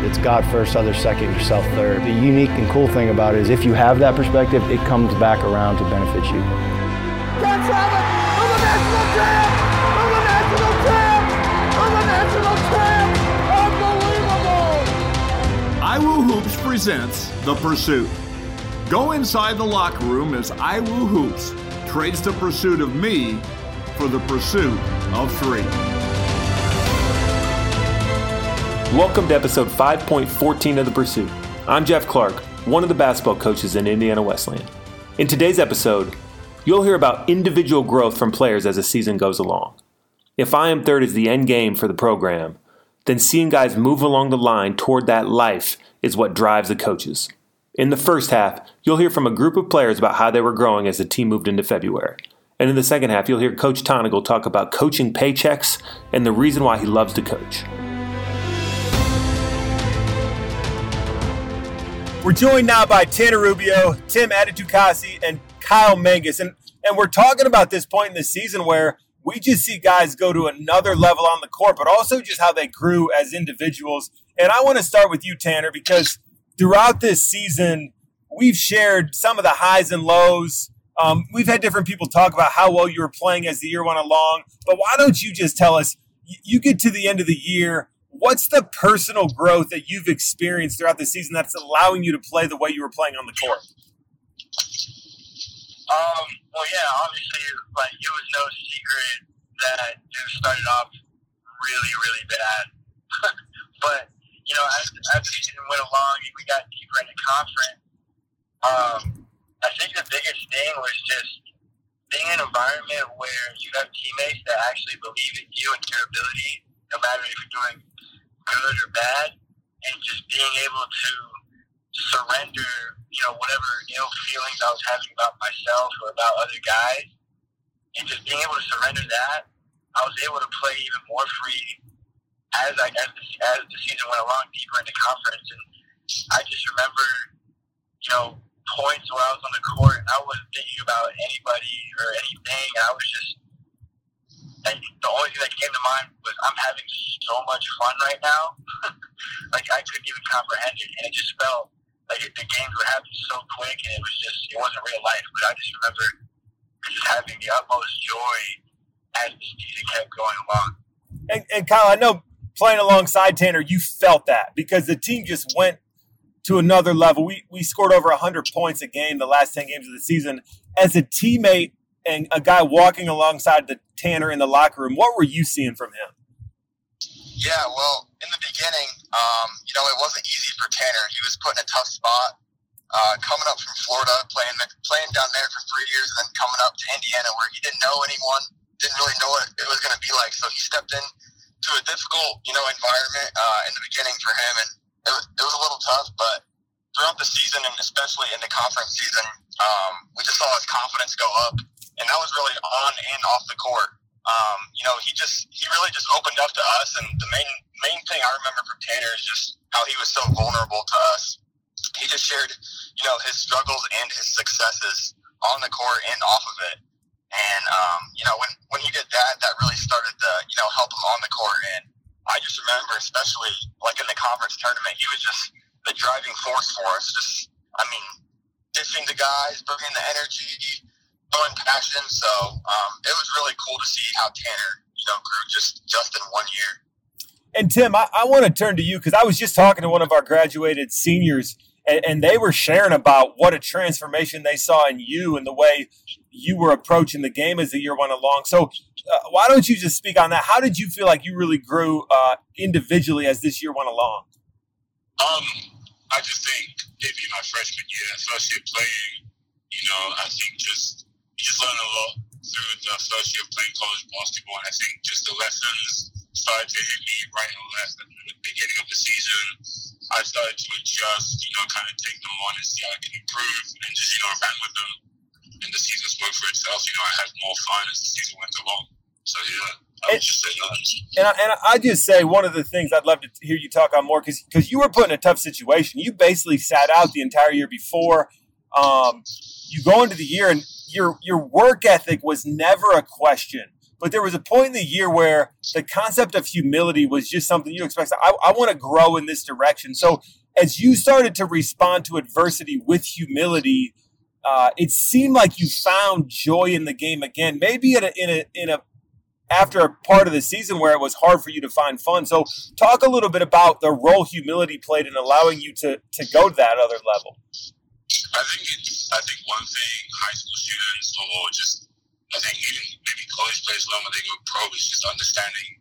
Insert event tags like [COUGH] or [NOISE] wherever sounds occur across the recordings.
It's God first, others second, yourself third. The unique and cool thing about it is if you have that perspective, it comes back around to benefit you. John Travis, I'm a national champ! I'm a national champ! I'm a national champ! Unbelievable! iWoo Hoops presents The Pursuit. Go inside the locker room as iWoo Hoops trades the pursuit of me for the pursuit of three. Welcome to episode 5.14 of The Pursuit. I'm Jeff Clark, one of the basketball coaches in Indiana Wesleyan. In today's episode, you'll hear about individual growth from players as the season goes along. If I am third is the end game for the program, then seeing guys move along the line toward that life is what drives the coaches. In the first half, you'll hear from a group of players about how they were growing as the team moved into February. And in the second half, you'll hear Coach Tonagel talk about coaching paychecks and the reason why he loves to coach. We're joined now by Tanner Rubio, Tim Adetukasi, and Kyle Mangas. And, and we're talking about this point in the season where we just see guys go to another level on the court, but also just how they grew as individuals. And I want to start with you, Tanner, because throughout this season, we've shared some of the highs and lows. Um, we've had different people talk about how well you were playing as the year went along. But why don't you just tell us? You get to the end of the year what's the personal growth that you've experienced throughout the season that's allowing you to play the way you were playing on the court? Um, well, yeah, obviously, like it was no secret that it started off really, really bad. [LAUGHS] but you know, as, as the season went along we got deeper into conference, um, I think the biggest thing was just being in an environment where you have teammates that actually believe in you and your ability, no matter if you're doing good or bad, and just being able to surrender, you know, whatever ill feelings I was having about myself or about other guys, and just being able to surrender that, I was able to play even more free as I as the, as the season went along, deeper into conference, and I just remember, you know, points where I was on the court I wasn't thinking about anybody or anything. I was just the only thing that came to mind was I'm having so much fun right now. [LAUGHS] like I couldn't even comprehend it, and it just felt like it, the games would happen so quick, and it was just it wasn't real life. But I just remember just having the utmost joy as the season kept going along. And, and Kyle, I know playing alongside Tanner, you felt that because the team just went to another level. We we scored over 100 points a game the last 10 games of the season. As a teammate and a guy walking alongside the Tanner in the locker room, what were you seeing from him? Yeah, well, in the beginning, um, you know, it wasn't easy for Tanner. He was put in a tough spot. Uh, coming up from Florida, playing playing down there for three years, and then coming up to Indiana, where he didn't know anyone, didn't really know what it was going to be like. So he stepped in to a difficult, you know, environment uh, in the beginning for him, and it was, it was a little tough. But throughout the season, and especially in the conference season, um, we just saw his confidence go up and that was really on and off the court. Um, you know, he just he really just opened up to us, and the main main thing I remember from Tanner is just how he was so vulnerable to us. He just shared, you know, his struggles and his successes on the court and off of it. And um, you know, when when he did that, that really started to you know help him on the court. And I just remember, especially like in the conference tournament, he was just the driving force for us. Just, I mean, dishing the guys, bringing the energy, showing passion. So um, it was really cool to see how Tanner, you know, grew just just in one year. And Tim, I, I want to turn to you because I was just talking to one of our graduated seniors, and, and, they were sharing about what a transformation they saw in you and the way you were approaching the game as the year went along. So, uh, why don't you just speak on that? How did you feel like you really grew uh, individually as this year went along? Um, I just think maybe my freshman year, especially playing, you know, I think just just learned a lot through the first year of playing college basketball. And I think just the lessons started to hit me right and left at the beginning of the season. I started to adjust, you know, kind of take them on and see how I can improve and just, you know, ran with them. And the season spoke for itself. You know, I had more fun as the season went along. So, yeah. I would just. And I, and I just say one of the things I'd love to hear you talk on more because because you were put in a tough situation. You basically sat out the entire year before. Um, you go into the year and your your work ethic was never a question. but there was a point in the year where the concept of humility was just something you expect. I, I want to grow in this direction. So as you started to respond to adversity with humility, uh, it seemed like you found joy in the game again. Maybe in a in a in a after a part of the season where it was hard for you to find fun. So talk a little bit about the role humility played in allowing you to to go to that other level. I think it's I think one thing high school students or just I think even maybe college players learn when they go pro is just understanding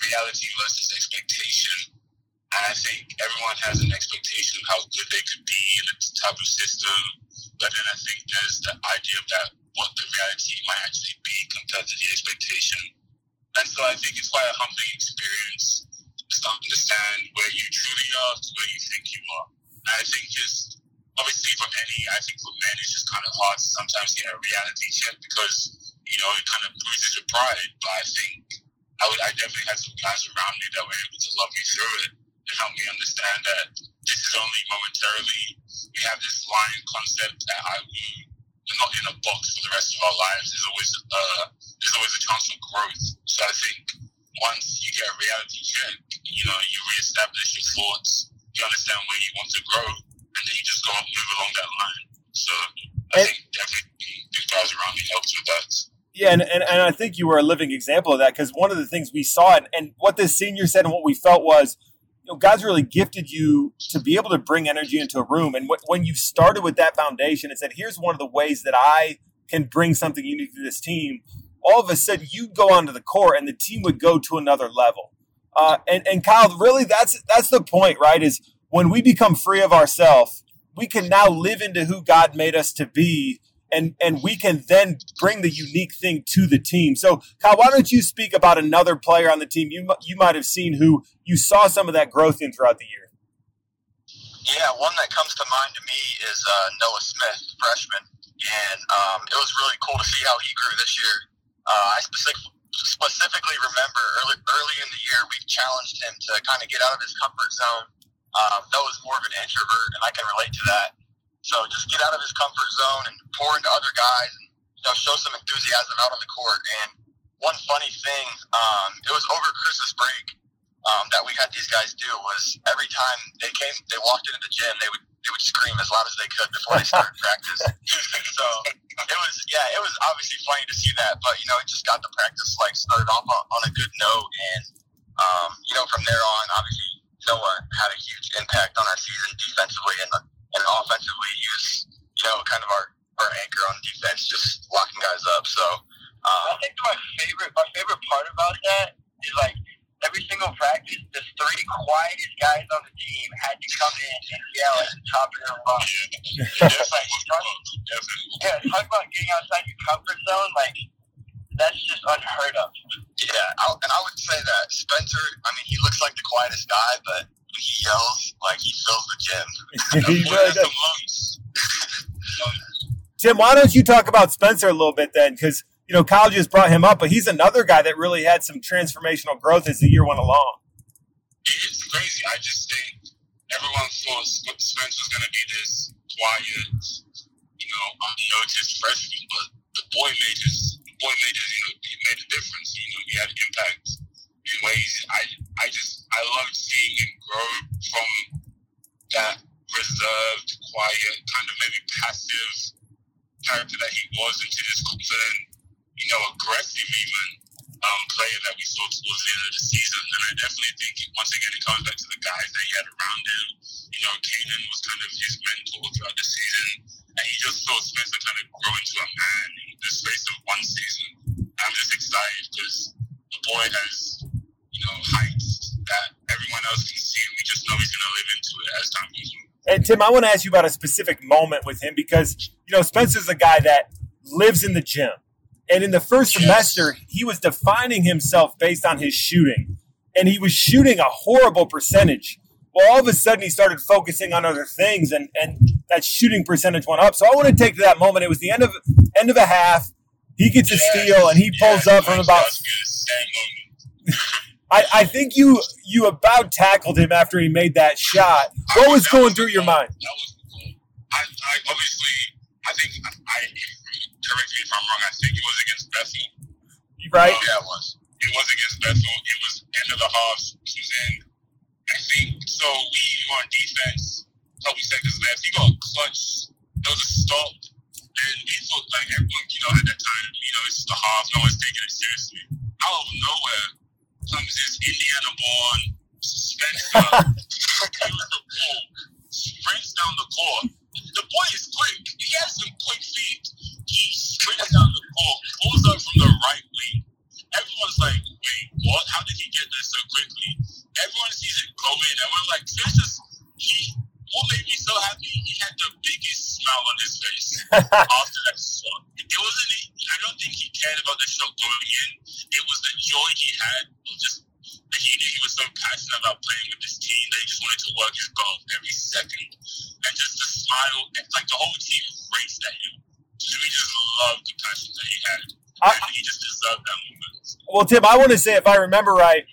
reality versus expectation. And I think everyone has an expectation of how good they could be in a type of system. But then I think there's the idea of that what the reality might actually be compared to the expectation. And so I think it's quite a humbling experience to understand where you truly are to where you think you are. And I think just obviously for any, I think for men it's just kind of hard to sometimes get a reality check because you know it kind of bruises your pride. But I think I would, I definitely had some guys around me that were able to love me through it and help me understand that this is only momentarily. We have this line concept that I we're not in a box for the rest of our lives. There's always uh, there's always a chance for growth. So I think once you get a reality check, you know, you reestablish your thoughts, you understand where you want to grow, and then you just go move along that line. So I and, think definitely these guys around me helps with that. Yeah, and, and, and I think you were a living example of that because one of the things we saw and, and what this senior said and what we felt was, you know, God's really gifted you to be able to bring energy into a room. And wh- when you started with that foundation and said, here's one of the ways that I can bring something unique to this team, all of a sudden you'd go onto the court and the team would go to another level. Uh, and, and Kyle, really, that's that's the point, right? Is when we become free of ourselves, we can now live into who God made us to be, and and we can then bring the unique thing to the team. So, Kyle, why don't you speak about another player on the team you you might have seen who you saw some of that growth in throughout the year? Yeah, one that comes to mind to me is uh, Noah Smith, freshman, and um, it was really cool to see how he grew this year. Uh, I specifically specifically remember early early in the year we challenged him to kind of get out of his comfort zone um, Noah's more of an introvert, and I can relate to that. So just get out of his comfort zone and pour into other guys, and you know, show some enthusiasm out on the court. And one funny thing, um, it was over Christmas break um, that we had these guys do was every time they came, they walked into the gym, they would they would scream as loud as they could before they started [LAUGHS] practice. so it was yeah, it was obviously funny to see that, but you know, it just got the practice like started off on, on a good note, and um, you know, from there on, obviously Noah had a huge impact on our season defensively and, and offensively. He was, you know, kind of our, our anchor on defense, just locking guys up. So um, I think my favorite my favorite part about that is like every single practice, the three quietest guys on the team had to come in and yell at the top of their lungs. Yeah, like, yeah, talk about getting outside your comfort zone. Like that's just unheard of. Yeah, I, and I would say that Spencer. I mean, he looks like the quietest guy, but he yells, like he fills the gym. [LAUGHS] he really does. Tim, [LAUGHS] why don't you talk about Spencer a little bit then? Because you know, college just brought him up, but he's another guy that really had some transformational growth as the year went along. It's crazy. I just think everyone thought Spencer was going to be this quiet, you know, unnoticed freshman, but the boy made his boy made you know, he made a difference. You know, he had impact in ways I I just I loved seeing him grow from that reserved, quiet, kind of maybe passive character that he was into this confident, you know, aggressive even um, player that we saw towards the end of the season. And I definitely think once again it comes back to the guys that he had around him. You know, Kaden was kind of his mentor throughout the season, and he just saw Spencer kind of grow into a man in the space of one season. I'm just excited because the boy has, you know, heights that everyone else can see, and we just know he's going to live into it as time goes on. And Tim, I want to ask you about a specific moment with him because you know Spencer's a guy that lives in the gym, and in the first yes. semester he was defining himself based on his shooting, and he was shooting a horrible percentage. Well, all of a sudden he started focusing on other things, and and that shooting percentage went up. So I want to take to that moment. It was the end of end of a half. He gets a steal, and he pulls up from about. I, I think you you about tackled him after he made that shot. What was going through your mind? I, I obviously I think I correct me if I'm wrong. I think it was against Bethel. right? Oh, yeah, it was. It was against Bethel. It was end of the half. This was in, I think, so we were on defense. Couple seconds left. He got a clutch. A stop. And we thought, like, everyone, you know, at that time, you know, it's just a half. No one's taking it seriously. Out of nowhere comes this Indiana born Spencer. [LAUGHS] Sprints down the court. The boy is quick. He has some quick feet. He sprints down the court. Pulls up from the right wing. Everyone's like, wait, what? How did he get there so quickly? Everyone sees it coming. Everyone's like, this is, he, what made me so happy? He had the biggest smile on his face [LAUGHS] after that shot. It wasn't, I don't think he cared about the shot going in. It was the joy he had of just, that he knew he was so passionate about playing with this team that he just wanted to work his golf every second. And just the smile, and like the whole team raced at him. We just loved the passion that he had. I- and he just deserved that moment. Well, Tim, I want to say, if I remember right,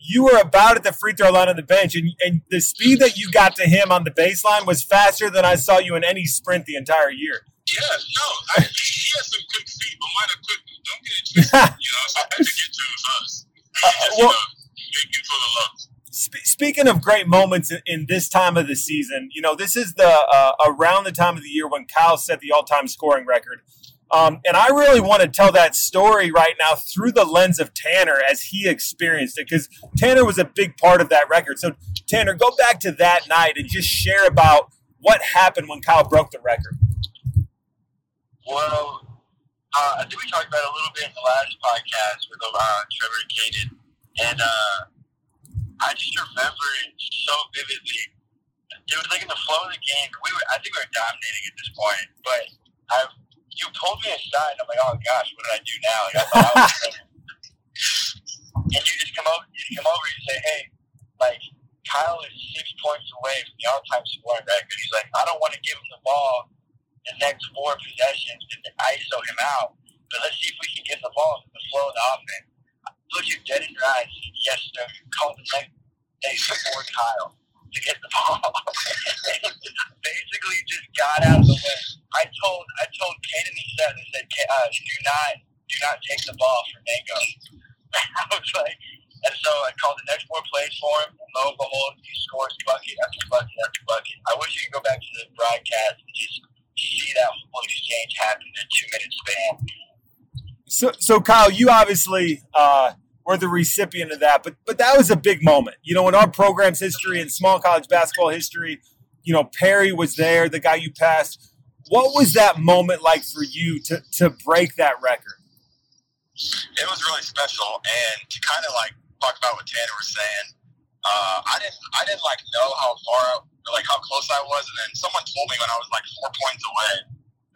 you were about at the free throw line on the bench, and, and the speed that you got to him on the baseline was faster than I saw you in any sprint the entire year. Yeah, no, I, he has some quick feet, but mine are quick. Don't get it twisted. [LAUGHS] you know, so I had to get to him first. Uh, Just, well- you know, make the love. Sp- speaking of great moments in, in this time of the season, you know, this is the uh, around the time of the year when Kyle set the all-time scoring record. Um, and I really want to tell that story right now through the lens of Tanner as he experienced it, because Tanner was a big part of that record. So, Tanner, go back to that night and just share about what happened when Kyle broke the record. Well, uh, I think we talked about a little bit in the last podcast with uh, Trevor and Kaden, and uh, I just remember it so vividly. It was like in the flow of the game. We were, I think we were dominating at this point, but I, you pulled me aside, and I'm like, oh gosh, what did I do now? Like, I thought I was [LAUGHS] and you just come over, you come over, and you say, hey, like Kyle is six points away from the all-time scoring record. He's like, I don't want to give him the ball the next four possessions and ISO him out. But let's see if we can get the ball in the flow of the offense. Look you dead in your eyes. Yes, sir. Call the next day before Kyle to get the ball. Basically, just got out of the way. I told I told Kaden he said I said uh, do not do not take the ball from Mango. [LAUGHS] I was like, and so I called the next four plays for him. And lo and behold, he scores bucket after bucket after bucket. I wish you could go back to the broadcast and just see that whole exchange happen in a two minute span. So, so Kyle, you obviously uh, were the recipient of that, but but that was a big moment. You know, in our program's history and small college basketball history, you know, Perry was there, the guy you passed. What was that moment like for you to to break that record? It was really special, and to kind of like talk about what Tanner was saying, uh, I didn't, I didn't like know how far, like how close I was, and then someone told me when I was like four points away,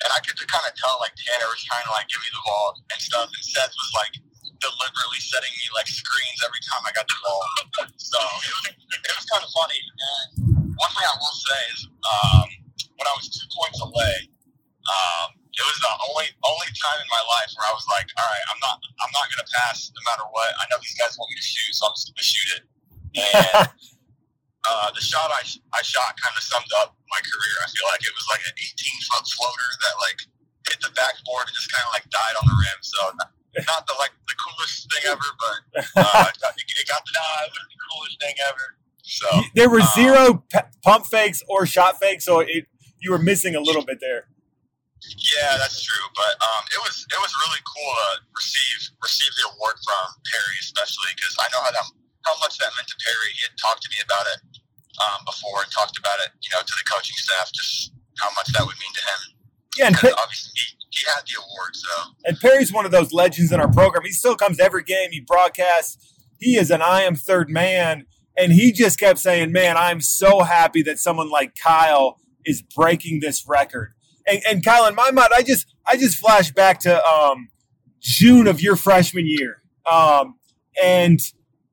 and I could kind of tell like Tanner was trying to like give me the ball and stuff, and Seth was like deliberately setting me like screens every time I got the ball. so it was, it was kind of funny. And one thing I will say is, um, when I was two points away, um, it was the only only time in my life where I was like, all right, I'm not I'm not gonna pass no matter what. I know these guys want me to shoot, so I'm just gonna shoot it. And [LAUGHS] uh, the shot I, I shot kind of summed up my career. I feel like it was like an 18 foot floater that like hit the backboard and just kind of like died on the rim. So not, not the like the ever, but [LAUGHS] uh, it, got, it got the it was the coolest thing ever. So There were um, zero p- pump fakes or shot fakes, so it, you were missing a little bit there. Yeah, that's true. But um, it was it was really cool to receive receive the award from Perry, especially because I know how that how much that meant to Perry. He had talked to me about it um, before and talked about it, you know, to the coaching staff, just how much that would mean to him. Yeah, and Pe- obviously he, he had the award, so And Perry's one of those legends in our program. He still comes every game. He broadcasts. He is an I am third man. And he just kept saying, man, I'm so happy that someone like Kyle is breaking this record. And, and Kyle, in my mind, I just I just flash back to um, June of your freshman year. Um, and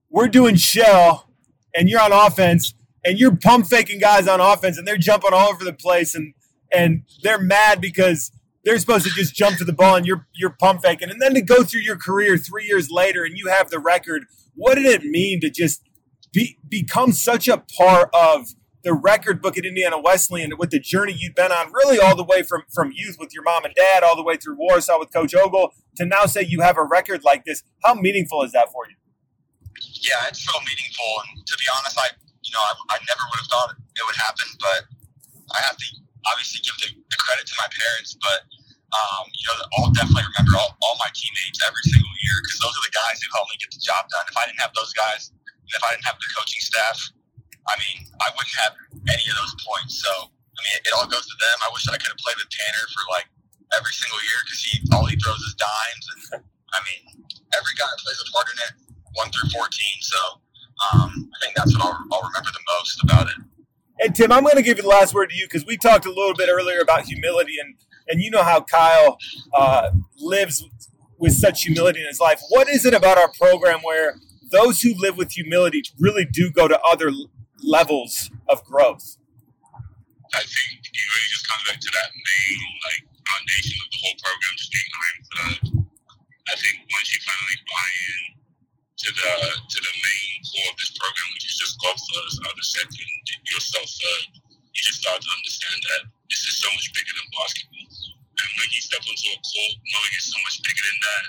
we're doing shell, and you're on offense, and you're pump faking guys on offense, and they're jumping all over the place, and and they're mad because they're supposed to just jump to the ball and you're you're pump faking, and then to go through your career three years later and you have the record. What did it mean to just be become such a part of the record book at Indiana Wesleyan and with the journey you've been on, really all the way from from youth with your mom and dad, all the way through Warsaw with Coach Ogle, to now say you have a record like this. How meaningful is that for you? Yeah, it's so meaningful, and to be honest, I you know I, I never would have thought it would happen, but I have to obviously give the, the credit to my parents, but um, you know, I'll definitely remember all, all my teammates every single year because those are the guys who helped me get the job done. If I didn't have those guys, and if I didn't have the coaching staff, I mean, I wouldn't have any of those points. So, I mean, it, it all goes to them. I wish I could have played with Tanner for like every single year because he all he throws is dimes, and I mean, every guy plays a part in it, one through fourteen. So, um, I think that's what I'll, I'll remember the most about it. And Tim, I'm going to give you the last word to you because we talked a little bit earlier about humility, and and you know how Kyle uh, lives with such humility in his life. What is it about our program where those who live with humility really do go to other levels of growth? I think it really just comes back to that main like foundation of the whole program, just being iron I think once you finally buy in to the to the main core of this program, which is just God first, other second, yourself third, you just start to understand that this is so much bigger than basketball. And when you step onto a court, knowing it's so much bigger than that,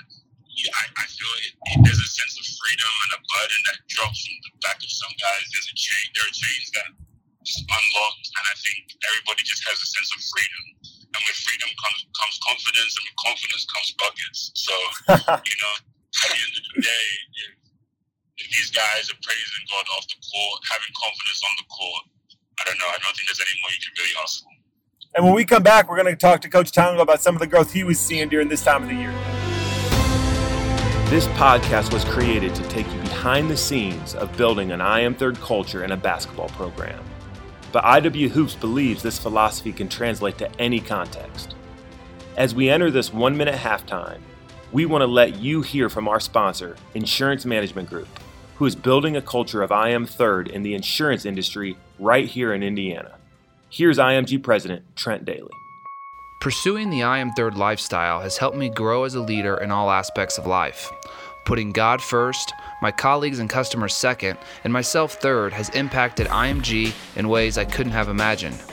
yeah, I, I feel it, it, there's a sense of freedom and a burden that drops from the back of some guys. There's a chain, there are chains that just unlocked, and I think everybody just has a sense of freedom. And with freedom comes comes confidence, and with confidence comes buckets. So [LAUGHS] you know, at the end of the day, these guys are praising God off the court, having confidence on the court, I don't know. I don't think there's any more you can really ask for. And when we come back, we're going to talk to Coach Tonagel about some of the growth he was seeing during this time of the year. This podcast was created to take you behind the scenes of building an I am third culture in a basketball program. But IW Hoops believes this philosophy can translate to any context. As we enter this one minute halftime, we want to let you hear from our sponsor, Insurance Management Group, who is building a culture of I am third in the insurance industry right here in Indiana. Here's IMG President Trent Daly. Pursuing the I am third lifestyle has helped me grow as a leader in all aspects of life. Putting God first, my colleagues and customers second, and myself third has impacted IMG in ways I couldn't have imagined.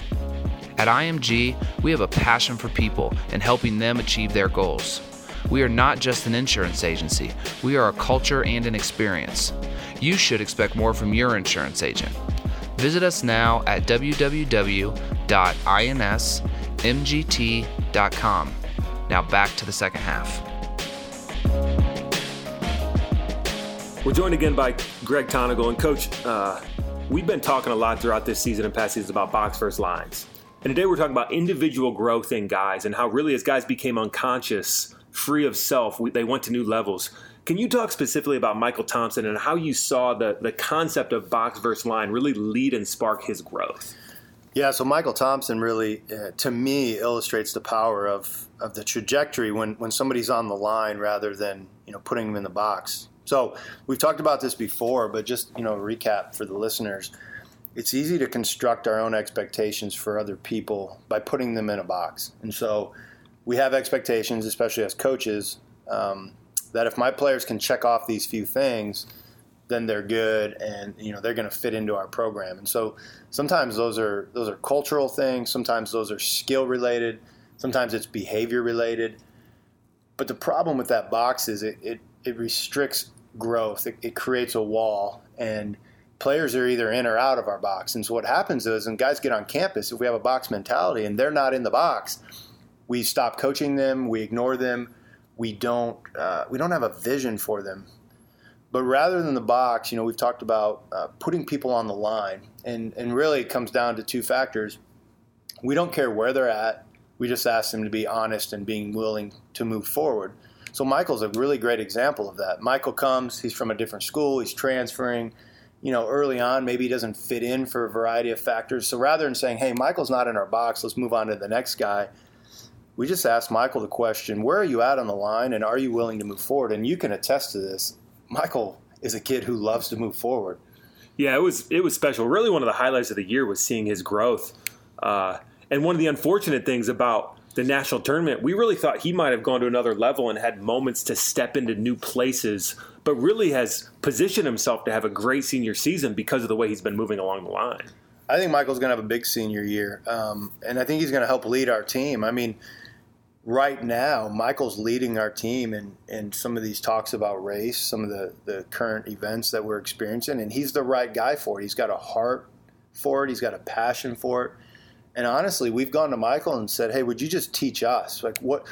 At IMG, we have a passion for people and helping them achieve their goals. We are not just an insurance agency, we are a culture and an experience. You should expect more from your insurance agent. Visit us now at www.insmgt.com. Now back to the second half. We're joined again by Greg Tonagel. And, Coach, uh, we've been talking a lot throughout this season and past seasons about box first lines. And today we're talking about individual growth in guys and how, really, as guys became unconscious, free of self, we, they went to new levels. Can you talk specifically about Michael Thompson and how you saw the, the concept of box versus line really lead and spark his growth? Yeah, so Michael Thompson really, uh, to me, illustrates the power of, of the trajectory when, when somebody's on the line rather than you know putting them in the box. So we've talked about this before, but just you know recap for the listeners. It's easy to construct our own expectations for other people by putting them in a box, and so we have expectations, especially as coaches, um, that if my players can check off these few things, then they're good and you know they're going to fit into our program. And so sometimes those are those are cultural things, sometimes those are skill related, sometimes it's behavior related. But the problem with that box is it it, it restricts growth. It, it creates a wall and players are either in or out of our box. And so what happens is when guys get on campus, if we have a box mentality and they're not in the box, we stop coaching them, we ignore them, we don't uh, we don't have a vision for them. But rather than the box, you know, we've talked about uh, putting people on the line, and and really it comes down to two factors. We don't care where they're at. We just ask them to be honest and being willing to move forward. So Michael's a really great example of that. Michael comes, he's from a different school, he's transferring. You know, early on, maybe he doesn't fit in for a variety of factors. So rather than saying, hey, Michael's not in our box, let's move on to the next guy, we just asked Michael the question, where are you at on the line and are you willing to move forward? And you can attest to this. Michael is a kid who loves to move forward. Yeah, it was it was special. Really, one of the highlights of the year was seeing his growth. Uh, and one of the unfortunate things about the national tournament, we really thought he might have gone to another level and had moments to step into new places, but really has positioned himself to have a great senior season because of the way he's been moving along the line. I think Michael's going to have a big senior year, um, and I think he's going to help lead our team. I mean, right now, Michael's leading our team in, in some of these talks about race, some of the, the current events that we're experiencing, and he's the right guy for it. He's got a heart for it, he's got a passion for it. And honestly, we've gone to Michael and said, "Hey, would you just teach us? Like, what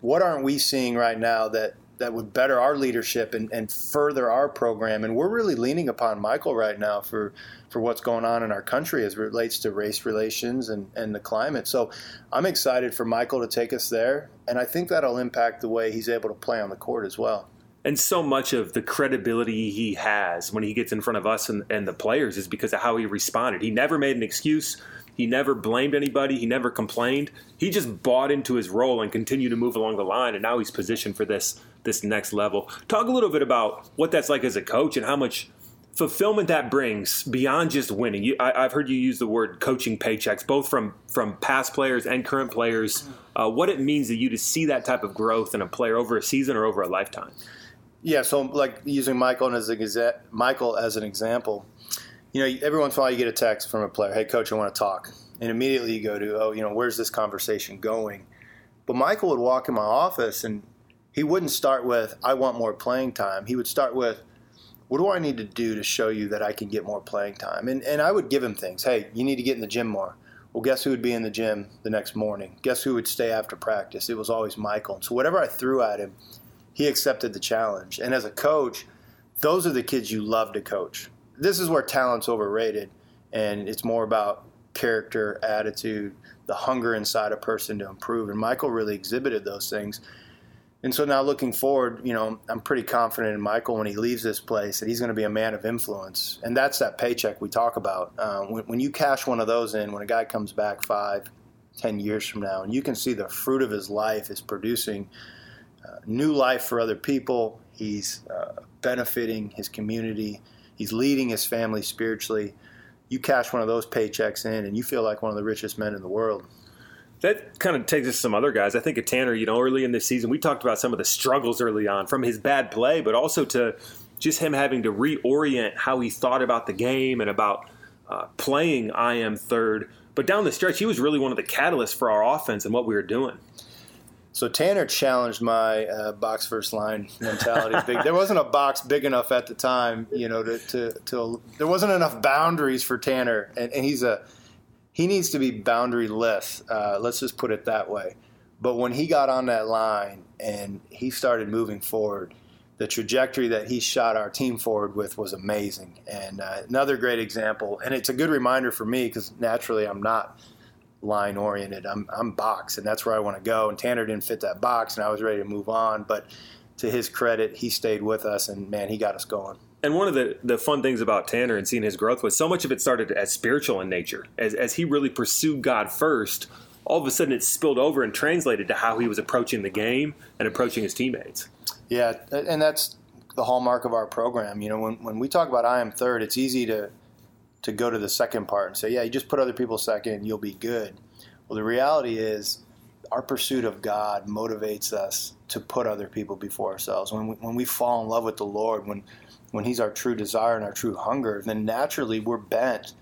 what aren't we seeing right now that that would better our leadership and, and further our program. And we're really leaning upon Michael right now for, for what's going on in our country as it relates to race relations and, and the climate. So I'm excited for Michael to take us there. And I think that'll impact the way he's able to play on the court as well. And so much of the credibility he has when he gets in front of us and, and the players is because of how he responded. He never made an excuse. He never blamed anybody. He never complained. He just bought into his role and continued to move along the line. And now he's positioned for this this next level. Talk a little bit about what that's like as a coach and how much fulfillment that brings beyond just winning. You, I, have heard you use the word coaching paychecks, both from from past players and current players. Uh, what it means to you to see that type of growth in a player over a season or over a lifetime. Yeah, so like using Michael as a Michael as an example, you know, every once in a while you get a text from a player, "Hey, coach, I want to talk," and immediately you go to, "Oh, you know, where's this conversation going?" But Michael would walk in my office and he wouldn't start with, I want more playing time. He would start with, what do I need to do to show you that I can get more playing time? And, and I would give him things. Hey, you need to get in the gym more. Well, guess who would be in the gym the next morning? Guess who would stay after practice? It was always Michael. So whatever I threw at him, he accepted the challenge. And as a coach, those are the kids you love to coach. This is where talent's overrated, and it's more about character, attitude, the hunger inside a person to improve. And Michael really exhibited those things. And so now looking forward, you know, I'm pretty confident in Michael when he leaves this place that he's going to be a man of influence. And that's that paycheck we talk about. Uh, when, when, you cash one of those in, when a guy comes back five, ten years from now, and you can see the fruit of his life is producing uh, new life for other people, he's uh, benefiting his community, he's leading his family spiritually. You cash one of those paychecks in, and you feel like one of the richest men in the world that kind of takes us to some other guys. I think of Tanner, you know, early in this season, we talked about some of the struggles early on from his bad play, but also to just him having to reorient how he thought about the game and about uh, playing I am third. But down the stretch, he was really one of the catalysts for our offense and what we were doing. So Tanner challenged my uh, box first line mentality. Big, there wasn't a box big enough at the time, you know, to, to, to there wasn't enough boundaries for Tanner, and, and he's a he needs to be boundaryless. Uh, let's just put it that way. But when he got on that line and he started moving forward, the trajectory that he shot our team forward with was amazing. And uh, another great example, and it's a good reminder for me because naturally I'm not line oriented. I'm, I'm box, and that's where I want to go. And Tanner didn't fit that box, and I was ready to move on. But to his credit, he stayed with us, and man, he got us going and one of the, the fun things about Tanner and seeing his growth was so much of it started as spiritual in nature. As, as he really pursued God first, all of a sudden it spilled over and translated to how he was approaching the game and approaching his teammates. Yeah, and that's the hallmark of our program. You know, when, when we talk about I am third, it's easy to to go to the second part and say, yeah, you just put other people second, you'll be good. Well, the reality is our pursuit of God motivates us to put other people before ourselves. When we, when we fall in love with the Lord, when when He's our true desire and our true hunger, then naturally we're bent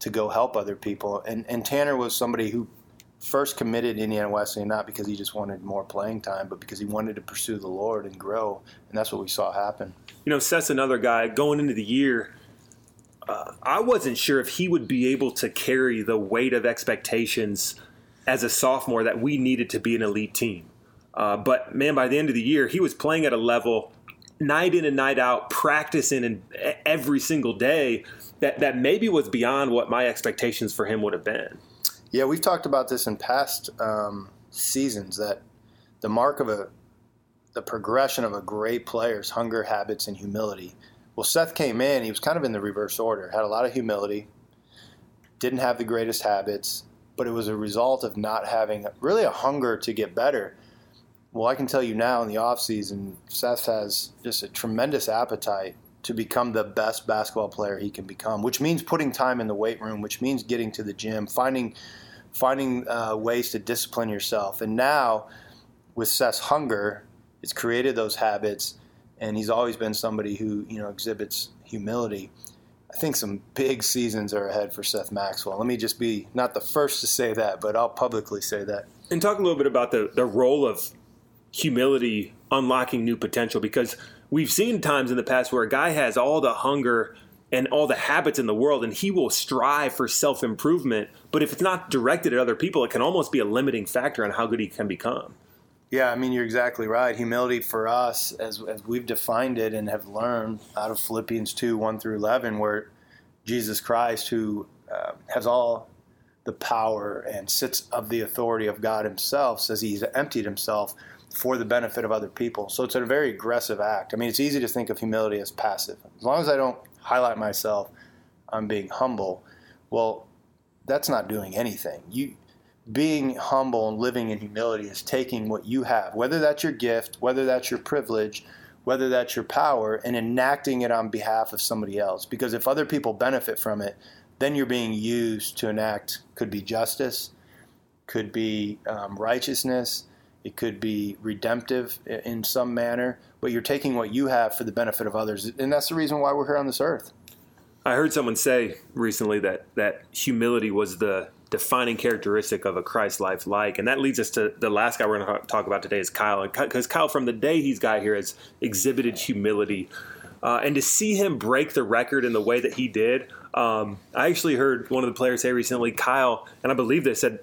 to go help other people. And, and Tanner was somebody who first committed Indiana Wesleyan not because he just wanted more playing time, but because he wanted to pursue the Lord and grow. And that's what we saw happen. You know, Seth's another guy going into the year. Uh, I wasn't sure if he would be able to carry the weight of expectations as a sophomore that we needed to be an elite team. Uh, but man, by the end of the year, he was playing at a level night in and night out, practicing and every single day that that maybe was beyond what my expectations for him would have been. Yeah, we've talked about this in past um, seasons that the mark of a the progression of a great player's hunger, habits, and humility. Well, Seth came in; he was kind of in the reverse order. Had a lot of humility, didn't have the greatest habits, but it was a result of not having really a hunger to get better. Well, I can tell you now in the offseason, Seth has just a tremendous appetite to become the best basketball player he can become, which means putting time in the weight room, which means getting to the gym, finding finding uh, ways to discipline yourself. And now, with Seth's hunger, it's created those habits, and he's always been somebody who you know exhibits humility. I think some big seasons are ahead for Seth Maxwell. Let me just be not the first to say that, but I'll publicly say that. And talk a little bit about the, the role of humility unlocking new potential because we've seen times in the past where a guy has all the hunger and all the habits in the world and he will strive for self improvement, but if it's not directed at other people, it can almost be a limiting factor on how good he can become. Yeah, I mean, you're exactly right. Humility for us, as, as we've defined it and have learned out of Philippians 2 1 through 11, where Jesus Christ, who uh, has all the power and sits of the authority of God Himself, says He's emptied Himself for the benefit of other people. So it's a very aggressive act. I mean, it's easy to think of humility as passive. As long as I don't highlight myself, I'm being humble. Well, that's not doing anything. You being humble and living in humility is taking what you have, whether that's your gift, whether that's your privilege, whether that's your power, and enacting it on behalf of somebody else. Because if other people benefit from it, then you're being used to enact could be justice, could be um, righteousness, it could be redemptive in some manner, but you're taking what you have for the benefit of others. And that's the reason why we're here on this earth. I heard someone say recently that, that humility was the defining characteristic of a Christ life like. And that leads us to the last guy we're going to talk about today is Kyle. Because Kyle, from the day he's got here, has exhibited humility. Uh, and to see him break the record in the way that he did, um, I actually heard one of the players say recently, Kyle, and I believe this, said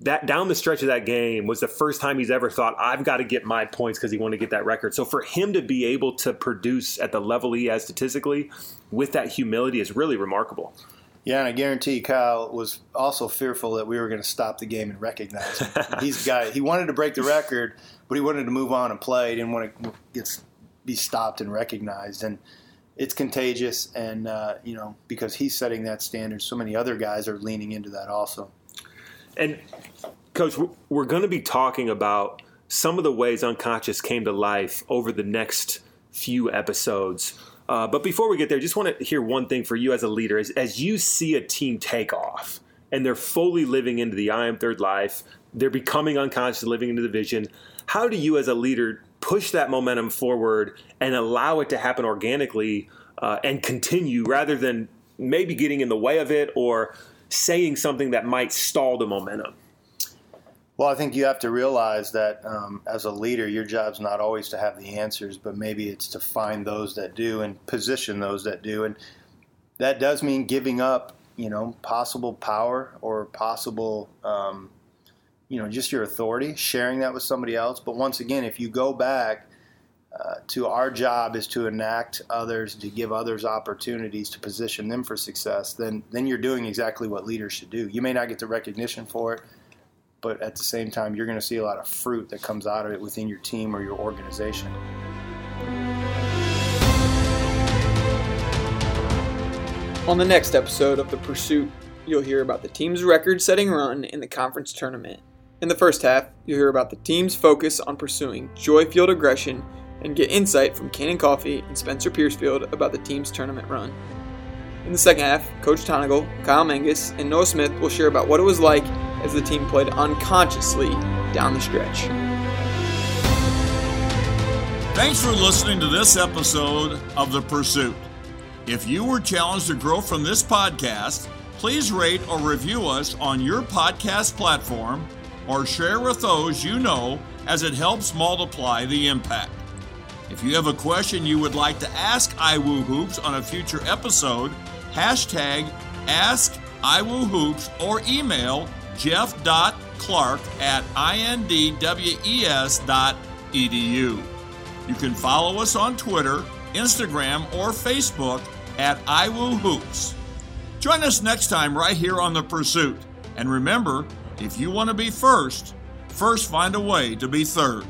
that down the stretch of that game was the first time he's ever thought I've got to get my points because he wanted to get that record. So for him to be able to produce at the level he has statistically with that humility is really remarkable. Yeah, and I guarantee Kyle was also fearful that we were going to stop the game and recognize him. [LAUGHS] He's a guy. He wanted to break the record, but he wanted to move on and play. He didn't want to get be stopped and recognized. And it's contagious, and uh, you know because he's setting that standard, so many other guys are leaning into that also. And coach, we're going to be talking about some of the ways unconscious came to life over the next few episodes. Uh, but before we get there, just want to hear one thing for you as a leader. As, as you see a team take off and they're fully living into the I am third life, they're becoming unconscious, living into the vision. How do you as a leader push that momentum forward and allow it to happen organically uh, and continue rather than maybe getting in the way of it or saying something that might stall the momentum? Well, I think you have to realize that um, as a leader, your job's not always to have the answers, but maybe it's to find those that do and position those that do. And that does mean giving up, you know, possible power or possible, um, you know, just your authority, sharing that with somebody else. But once again, if you go back uh, to our job is to enact others, to give others opportunities, to position them for success, then then you're doing exactly what leaders should do. You may not get the recognition for it, but at the same time, you're going to see a lot of fruit that comes out of it within your team or your organization. On the next episode of The Pursuit, you'll hear about the team's record setting run in the conference tournament. In the first half, you'll hear about the team's focus on pursuing joy fueled aggression and get insight from Cannon Coffee and Spencer Piercefield about the team's tournament run. In the second half, Coach Tonagel, Kyle Mangas, and Noah Smith will share about what it was like as the team played unconsciously down the stretch. Thanks for listening to this episode of The Pursuit. If you were challenged to grow from this podcast, please rate or review us on your podcast platform or share with those you know as it helps multiply the impact. If you have a question you would like to ask iWoo Hoops on a future episode, hashtag Ask iWoo Hoops or email jeff.clark at indwes.edu. You can follow us on Twitter, Instagram, or Facebook at iWoo Hoops. Join us next time right here on The Pursuit. And remember, if you want to be first, first find a way to be third.